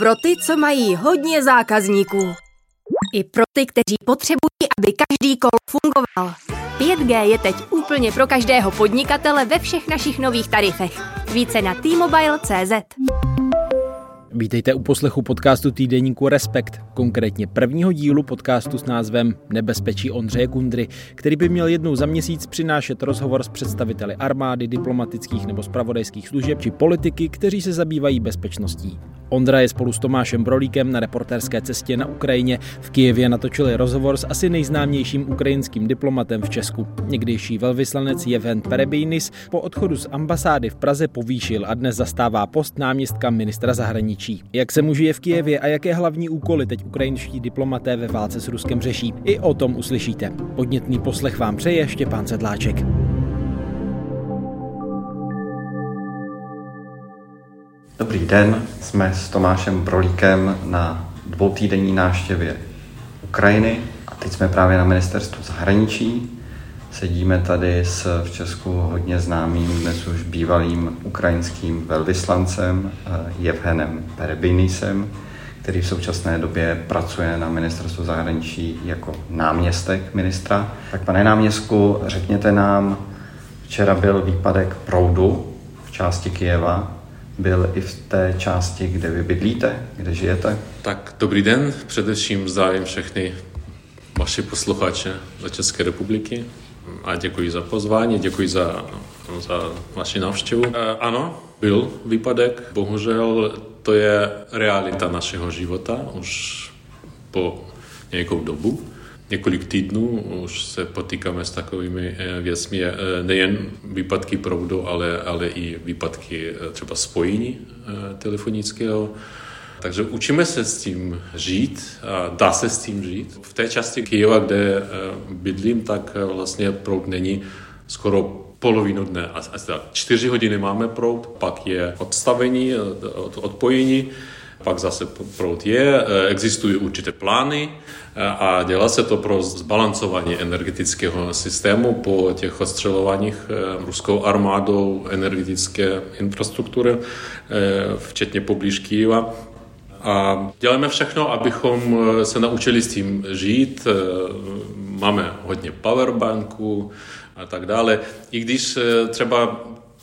pro ty, co mají hodně zákazníků. I pro ty, kteří potřebují, aby každý kol fungoval. 5G je teď úplně pro každého podnikatele ve všech našich nových tarifech. Více na t-mobile.cz. Vítejte u poslechu podcastu týdeníku Respekt, konkrétně prvního dílu podcastu s názvem Nebezpečí Ondřeje Kundry, který by měl jednou za měsíc přinášet rozhovor s představiteli armády, diplomatických nebo spravodajských služeb či politiky, kteří se zabývají bezpečností. Ondra je spolu s Tomášem Brolíkem na reportérské cestě na Ukrajině. V Kijevě natočili rozhovor s asi nejznámějším ukrajinským diplomatem v Česku. Někdejší velvyslanec Jevhen Perebijnis po odchodu z ambasády v Praze povýšil a dnes zastává post náměstka ministra zahraničí. Jak se muži je v Kijevě a jaké hlavní úkoly teď ukrajinští diplomaté ve válce s Ruskem řeší, i o tom uslyšíte. Podnětný poslech vám přeje Štěpán Sedláček. Dobrý den, jsme s Tomášem Brolíkem na dvoutýdenní návštěvě Ukrajiny a teď jsme právě na ministerstvu zahraničí. Sedíme tady s v Česku hodně známým, dnes už bývalým ukrajinským velvyslancem eh, Jevhenem Perebinisem, který v současné době pracuje na ministerstvu zahraničí jako náměstek ministra. Tak pane náměstku, řekněte nám, včera byl výpadek proudu v části Kijeva, byl i v té části, kde vy bydlíte, kde žijete? Tak dobrý den, především zdravím všechny vaši posluchače ze České republiky a děkuji za pozvání, děkuji za, za vaši návštěvu. E, ano, byl výpadek, bohužel to je realita našeho života už po nějakou dobu několik týdnů už se potýkáme s takovými eh, věcmi, eh, nejen výpadky proudu, ale, ale i výpadky eh, třeba spojení telefonického. Takže učíme se s tím žít dá se s tím žít. V té části Kyjeva, kde bydlím, tak vlastně proud není skoro polovinu dne. A čtyři hodiny máme proud, pak je odstavení, odpojení, pak zase proud je, existují určité plány, a dělá se to pro zbalancování energetického systému po těch ostřelováních eh, ruskou armádou energetické infrastruktury, eh, včetně poblíž Kyjeva. A děláme všechno, abychom eh, se naučili s tím žít. Máme hodně powerbanků a tak dále. I když třeba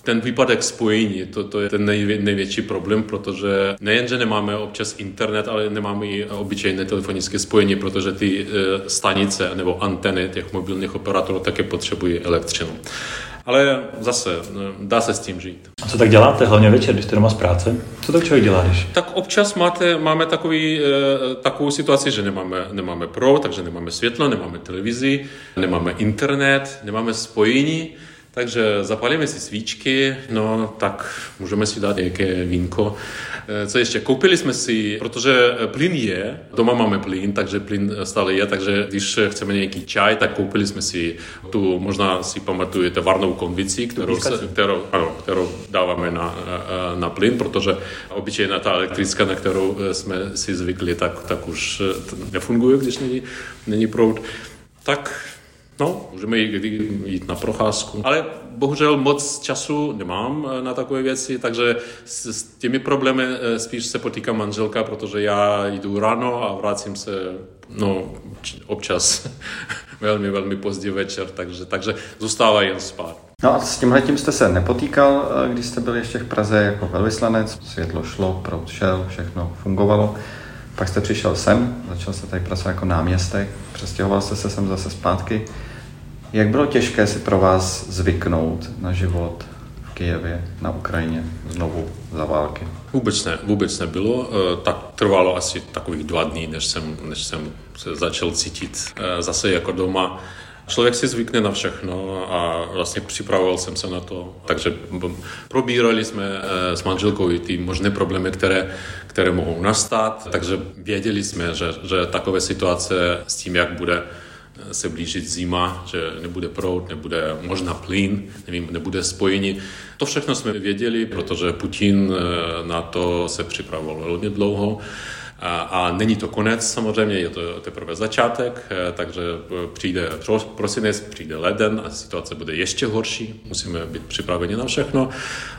ten výpadek spojení, to, to je ten nejvě, největší problém, protože nejenže nemáme občas internet, ale nemáme i obyčejné telefonické spojení, protože ty e, stanice nebo anteny těch mobilních operátorů také potřebují elektřinu. Ale zase, e, dá se s tím žít. A co tak děláte, hlavně večer, když jste doma z práce? Co tak člověk dělá, když? Tak občas máte, máme takový, e, takovou situaci, že nemáme, nemáme pro, takže nemáme světlo, nemáme televizi, nemáme internet, nemáme spojení. Takže zapalíme si svíčky, no tak můžeme si dát nějaké vínko. Eh, co ještě? Koupili jsme si, protože plyn je, doma máme plyn, takže plyn stále je, takže když chceme nějaký čaj, tak koupili jsme si tu, možná si pamatujete, varnou konvici, kterou, se, kterou, ano, kterou dáváme na, eh, na plyn, protože obyčejná ta elektrická, na kterou jsme si zvykli, tak, tak už nefunguje, když není, není proud. Tak No, můžeme jít na procházku, ale bohužel moc času nemám eh, na takové věci, takže s, těmi problémy eh, spíš se potýká manželka, protože já jdu ráno a vracím se no, občas velmi, velmi pozdě večer, takže, takže zůstává jen spát. No a s tímhle tím jste se nepotýkal, eh, když jste byl ještě v Praze jako velvyslanec, světlo šlo, proud šel, všechno fungovalo. Pak jste přišel sem, začal jste tady pracovat jako náměstek, přestěhoval jste se sem zase zpátky. Jak bylo těžké si pro vás zvyknout na život v Kijevě, na Ukrajině, znovu za války? Vůbec ne, vůbec nebylo. Eh, tak trvalo asi takových dva dní, než jsem, než jsem se začal cítit eh, zase jako doma. Člověk si zvykne na všechno a vlastně připravoval jsem se na to. Takže probírali jsme eh, s manželkou i ty možné problémy, které, které mohou nastat. Takže věděli jsme, že, že takové situace s tím, jak bude se blížit zima, že nebude proud, nebude možná plyn, nevím, nebude spojení. To všechno jsme věděli, protože Putin eh, na to se připravoval velmi dlouho. A, není to konec samozřejmě, je to teprve začátek, eh, takže přijde prosinec, přijde leden a situace bude ještě horší. Musíme být připraveni na všechno.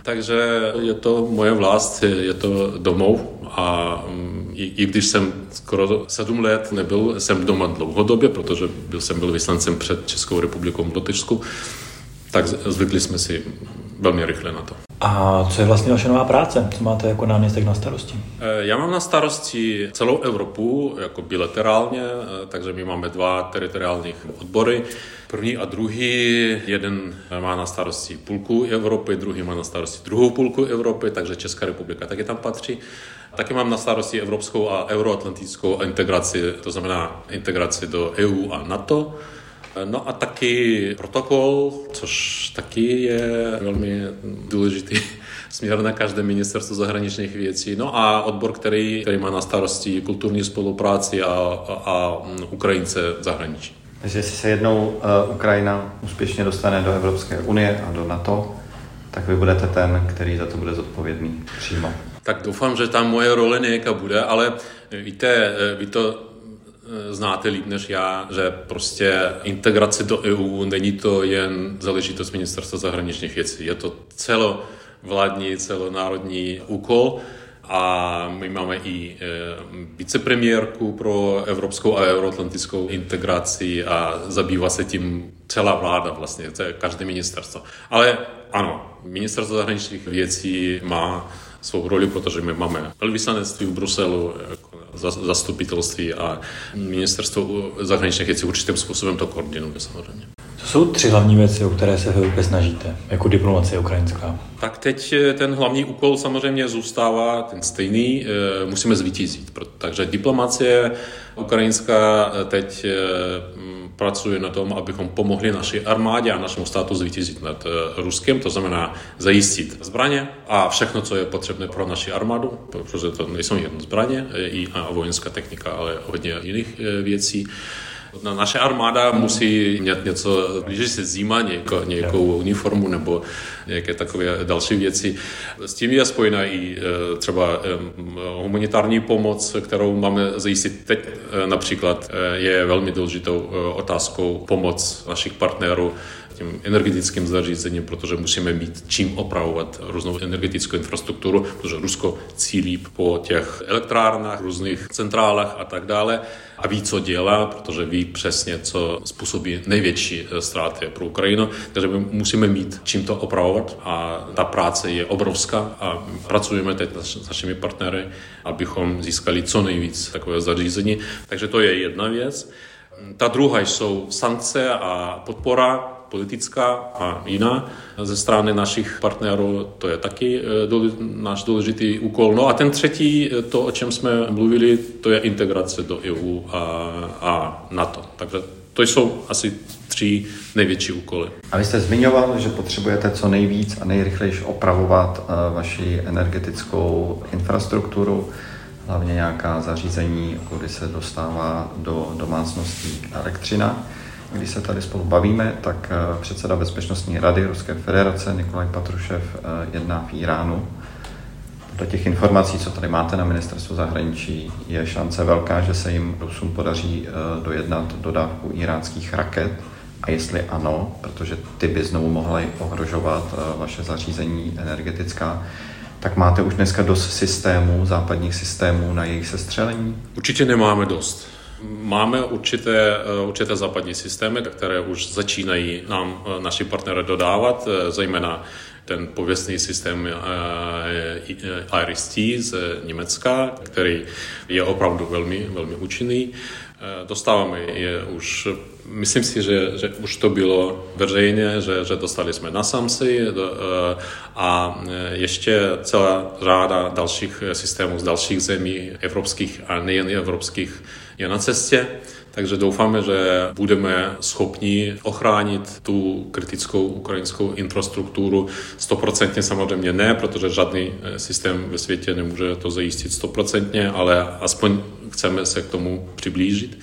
Takže je to moje vlast, je to domov a mm, i, i když jsem skoro sedm let nebyl, jsem doma dlouhodobě, protože byl jsem byl vyslancem před Českou republikou v Lotyšsku, tak zvykli jsme si velmi rychle na to. A co je vlastně vaše nová práce? Co máte jako náměstek na starosti? Eh, já mám na starosti celou Evropu jako bilaterálně, eh, takže my máme dva teritoriální odbory. První a druhý, jeden má na starosti půlku Evropy, druhý má na starosti druhou půlku Evropy, takže Česká republika taky tam patří. Taky mám na starosti evropskou a euroatlantickou integraci, to znamená integraci do EU a NATO. No a taky protokol, což taky je velmi důležitý směr na každé ministerstvo zahraničních věcí. No a odbor, který, který má na starosti kulturní spolupráci a, a, a Ukrajince v zahraničí. Takže jestli se jednou uh, Ukrajina úspěšně dostane do Evropské unie a do NATO, tak vy budete ten, který za to bude zodpovědný přímo. Tak doufám, že tam moje role nějaká bude, ale víte, eh, vy to Eh, znáte líp než já, že prostě integrace do EU není to jen záležitost ministerstva zahraničních věcí. Je to celovládní, celonárodní úkol a my máme i e, vicepremiérku pro evropskou a euroatlantickou integraci a zabývá se tím celá vláda vlastně, to je každé ministerstvo. Ale ano, ministerstvo zahraničních věcí má svou roli, protože my máme velvyslanectví v Bruselu, zastupitelství a ministerstvo zahraničních věcí určitým způsobem to koordinuje samozřejmě. Jsou tři hlavní věci, o které se vy snažíte, jako diplomacie ukrajinská? Tak teď eh, ten hlavní úkol samozřejmě zůstává ten stejný, eh, musíme zvítězit. Takže diplomacie ukrajinská eh, teď pracuje na tom, abychom pomohli naší armádě a našemu státu zvítězit nad Ruskem, to znamená zajistit zbraně a všechno, co je potřebné pro naši armádu, protože to nejsou jen zbraně i vojenská technika, ale hodně jiných věcí. No, naše armáda musí mít něco, když se zima, nějakou, nějakou uniformu nebo nějaké takové další věci. S tím je spojena i e, třeba e, humanitární pomoc, kterou máme zajistit teď e, například je velmi důležitou otázkou pomoc našich partnerů tím energetickým zařízením, protože musíme mít čím opravovat různou energetickou infrastrukturu, protože Rusko cílí po těch elektrárnách, různých centrálách a tak dále a ví, co dělá, protože ví přesně, co způsobí největší eh, ztráty pro Ukrajinu. Takže my musíme mít čím to opravovat a ta práce je obrovská a pracujeme teď s našimi partnery, abychom získali co nejvíc takové zařízení. Takže to je jedna věc. Ta druhá jsou sankce a podpora politická a jiná ze strany našich partnerů, to je taky eh, náš důležitý úkol. No a ten třetí, eh, to, o čem jsme mluvili, to je integrace do EU a, a NATO. Takže to jsou asi tři největší úkoly. A vy jste zmiňoval, že potřebujete co nejvíc a nejrychlejší opravovat uh, vaši energetickou infrastrukturu, hlavně nějaká zařízení, kdy se dostává do domácností elektřina. Když se tady spolu bavíme, tak eh, předseda Bezpečnostní rady Ruské federace Nikolaj Patrušev eh, jedná v Iránu. Do těch informací, co tady máte na ministerstvu zahraničí, je šance velká, že se jim Rusům podaří eh, dojednat dodávku iránských raket. A jestli ano, protože ty by znovu mohly ohrožovat vaše zařízení energetická, tak máte už dneska dost systémů, západních systémů na jejich sestřelení? Určitě nemáme dost. Máme určité, eh, určité západní systémy, které už začínají nám eh, naši partnery dodávat, eh, zejména ten pověstný systém IRIS-T z Německa, který je opravdu velmi, velmi účinný. Dostáváme je už, myslím si, že, že už to bylo veřejně, že, že dostali jsme na SAMSy a ještě celá řáda dalších systémů z dalších zemí, evropských a nejen evropských, je na cestě, takže doufáme, že budeme schopni ochránit tu kritickou ukrajinskou infrastrukturu. Stoprocentně samozřejmě ne, protože žádný eh, systém ve světě nemůže to zajistit stoprocentně, ale aspoň chceme se k tomu přiblížit.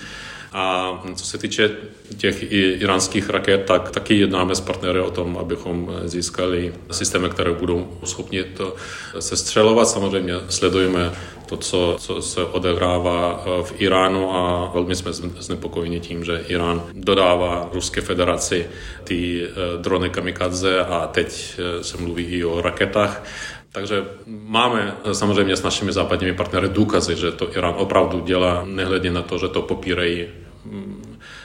A co se týče těch iránských raket, tak taky jednáme s partnery o tom, abychom získali systémy, které budou schopni to sestřelovat. Samozřejmě sledujeme to, co, co se odehrává v Iránu a velmi jsme znepokojeni tím, že Irán dodává Ruské federaci ty drony kamikadze a teď se mluví i o raketách. Takže máme samozřejmě s našimi západními partnery důkazy, že to Irán opravdu dělá, nehledě na to, že to popírají.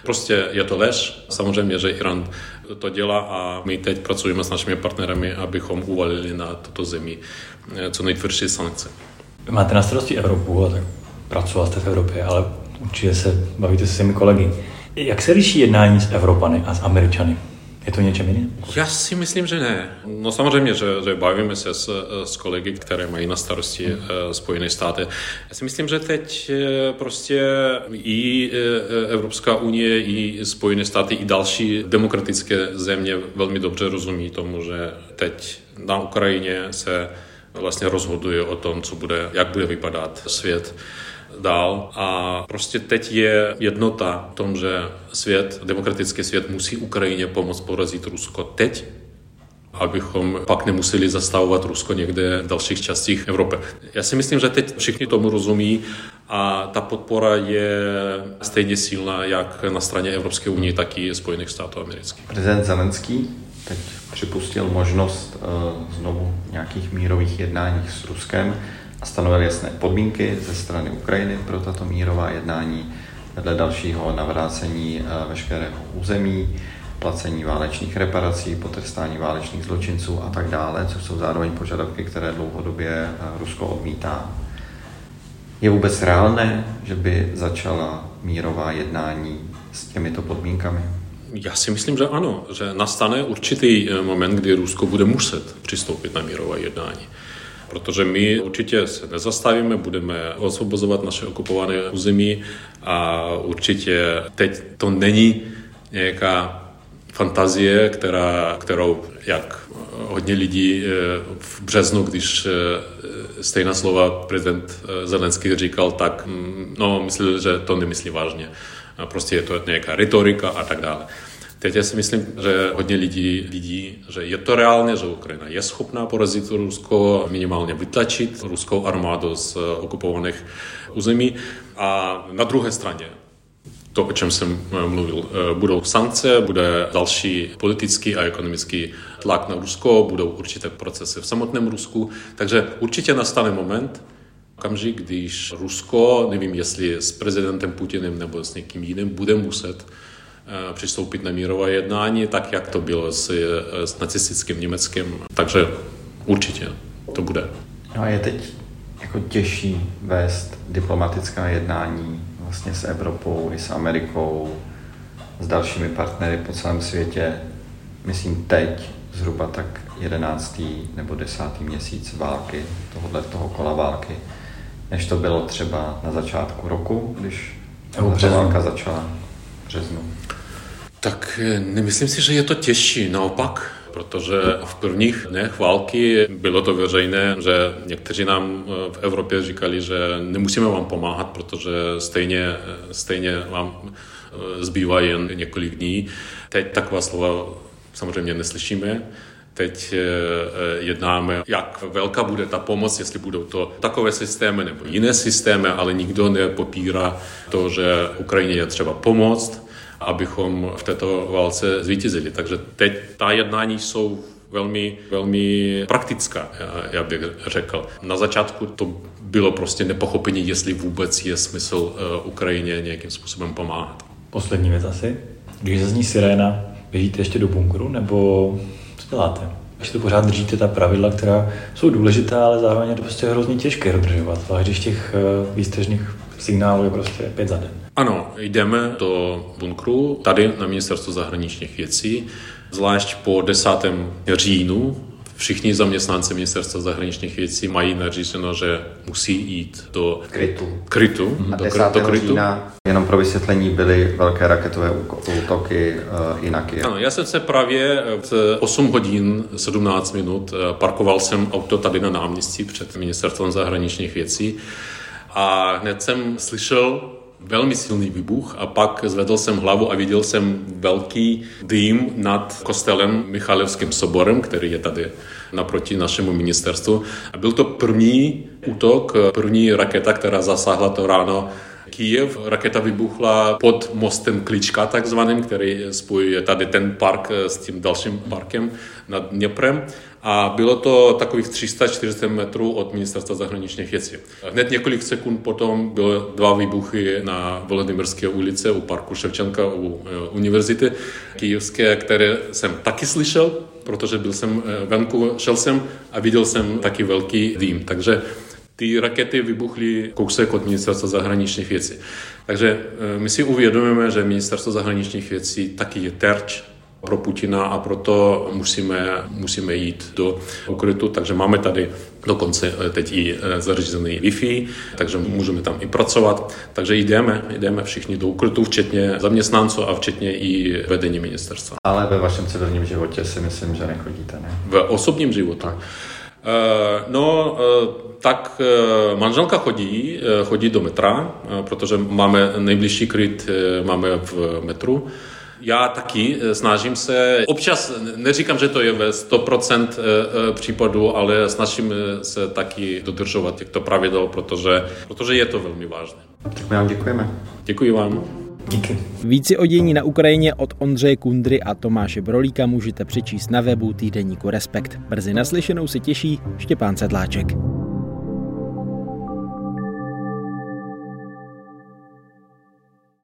Prostě je to lež. Samozřejmě, že Irán to dělá a my teď pracujeme s našimi partnery, abychom uvalili na tuto zemi eh, co nejtvrdší sankce. Máte na starosti Evropu a tak pracoval jste v Evropě, ale určitě se bavíte se svými kolegy. Jak se liší jednání s Evropany a s Američany? Je to něčem jiným? Já si myslím, že ne. No samozřejmě, že, že bavíme se s, s kolegy, které mají na starosti hmm. Spojené státy. Já si myslím, že teď eh, prostě i eh, Evropská unie, i Spojené státy, i další demokratické země velmi dobře rozumí tomu, že teď na Ukrajině se vlastně rozhoduje o tom, co bude, jak bude vypadat svět dál a prostě teď je jednota v tom, že svět, demokratický svět musí Ukrajině pomoct porazit Rusko teď, abychom pak nemuseli zastavovat Rusko někde v dalších částích Evropy. Já si myslím, že teď všichni tomu rozumí a ta podpora je stejně silná jak na straně Evropské unie, tak i Spojených států amerických. Prezident Zelenský teď připustil možnost uh, znovu nějakých mírových jednání s Ruskem a stanovil jasné podmínky ze strany Ukrajiny pro tato mírová jednání vedle dalšího navrácení eh, veškerého území, placení válečných reparací, potrestání válečných zločinců a tak dále, což jsou zároveň požadavky, které dlouhodobě eh, Rusko odmítá. Je vůbec reálné, že by začala mírová jednání s těmito podmínkami? Já si myslím, že ano, že nastane určitý eh, moment, kdy Rusko bude muset přistoupit na mírové jednání protože my určitě se nezastavíme, budeme osvobozovat naše okupované území a určitě teď to není nějaká fantazie, která, kterou, jak hodně lidí eh, v březnu, když eh, stejná slova prezident eh, Zelenský říkal, tak mm, no, myslel, že to nemyslí vážně. Prostě je to nějaká retorika a tak dále. Teď já si myslím, že hodně lidí vidí, že je to reálně, že Ukrajina je schopná porazit Rusko, minimálně vytlačit ruskou armádu z okupovaných území. A na druhé straně to, o čem jsem mluvil. Budou sankce, bude další politický a ekonomický tlak na Rusko, budou určité procesy v samotném Rusku, takže určitě nastane moment, okamžik, když Rusko, nevím jestli s prezidentem Putinem nebo s někým jiným, bude muset Eh, přistoupit na mírové jednání, tak jak to bylo s, eh, s nacistickým Německem. Takže určitě to bude. No a je teď jako těžší vést diplomatická jednání vlastně s Evropou i s Amerikou, s dalšími partnery po celém světě. Myslím teď zhruba tak 11. nebo 10. měsíc války, tohohle toho kola války, než to bylo třeba na začátku roku, když ta válka začala v březnu. Tak eh, nemyslím si, že je to těžší, naopak, protože v prvních dnech války bylo to veřejné, že někteří nám eh, v Evropě říkali, že nemusíme vám pomáhat, protože stejně, eh, stejně vám zbývá jen několik dní. Teď taková slova samozřejmě neslyšíme. Teď jednáme, jak velká bude ta pomoc, jestli budou to takové systémy nebo jiné systémy, ale nikdo nepopírá to, že Ukrajině je třeba pomoct abychom v této válce zvítězili. Takže teď ta jednání jsou velmi, velmi praktická, já bych řekl. Na začátku to bylo prostě nepochopení, jestli vůbec je smysl eh, Ukrajině nějakým způsobem pomáhat. Poslední věc asi. Když zazní siréna, běžíte ještě do bunkru nebo co děláte? Ještě to pořád držíte ta pravidla, která jsou důležitá, ale zároveň je to prostě hrozně těžké dodržovat, zvlášť když těch eh, výstežných signálů je prostě pět za den. Ano, jdeme do bunkru tady na ministerstvo zahraničních věcí, zvlášť po 10. říjnu všichni zaměstnanci ministerstva zahraničních věcí mají nařízeno, že musí jít do krytu. krytu a do, 10. do krytu. Října, jenom pro vysvětlení, byly velké raketové útoky uh, i na Kiev. Ano, já jsem se právě v 8 hodin 17 minut eh, parkoval jsem auto tady na náměstí před ministerstvem zahraničních věcí a hned jsem slyšel velmi silný výbuch a pak zvedl jsem hlavu a viděl jsem velký dým nad kostelem Michalevským soborem, který je tady naproti našemu ministerstvu. A byl to první útok, první raketa, která zasáhla to ráno Kijev. Raketa vybuchla pod mostem Klička takzvaným, který spojuje tady ten park s tím dalším parkem nad Dněprem a bylo to takových 300-400 metrů od ministerstva zahraničních věcí. Hned několik sekund potom byly dva výbuchy na Volodymyrské ulici u parku Ševčenka u e, univerzity kijevské, které jsem taky slyšel, protože byl jsem e, venku, šel jsem a viděl jsem taky velký dým. Takže ty rakety vybuchly kousek od ministerstva zahraničních věcí. Takže e, my si uvědomujeme, že ministerstvo zahraničních věcí taky je terč pro Putina a proto musíme, musíme jít do ukrytu. Takže máme tady dokonce eh, teď i eh, zařízený Wi-Fi, takže můžeme tam i pracovat. Takže jdeme, jdeme všichni do ukrytu, včetně zaměstnanců a včetně i vedení ministerstva. Ale ve vašem civilním životě si myslím, že nechodíte, ne? V osobním životě? Tak. Uh, no, uh, tak manželka chodí, chodí do metra, protože máme nejbližší kryt, máme v metru já taky eh, snažím se, občas neříkám, že to je ve 100% eh, eh, případů, ale snažím se taky dodržovat těchto pravidel, protože, protože je to velmi vážné. Tak my vám děkujeme. Děkuji vám. Díky. Víci o dění na Ukrajině od Ondřeje Kundry a Tomáše Brolíka můžete přečíst na webu týdeníku Respekt. Brzy naslyšenou si těší Štěpán Sedláček.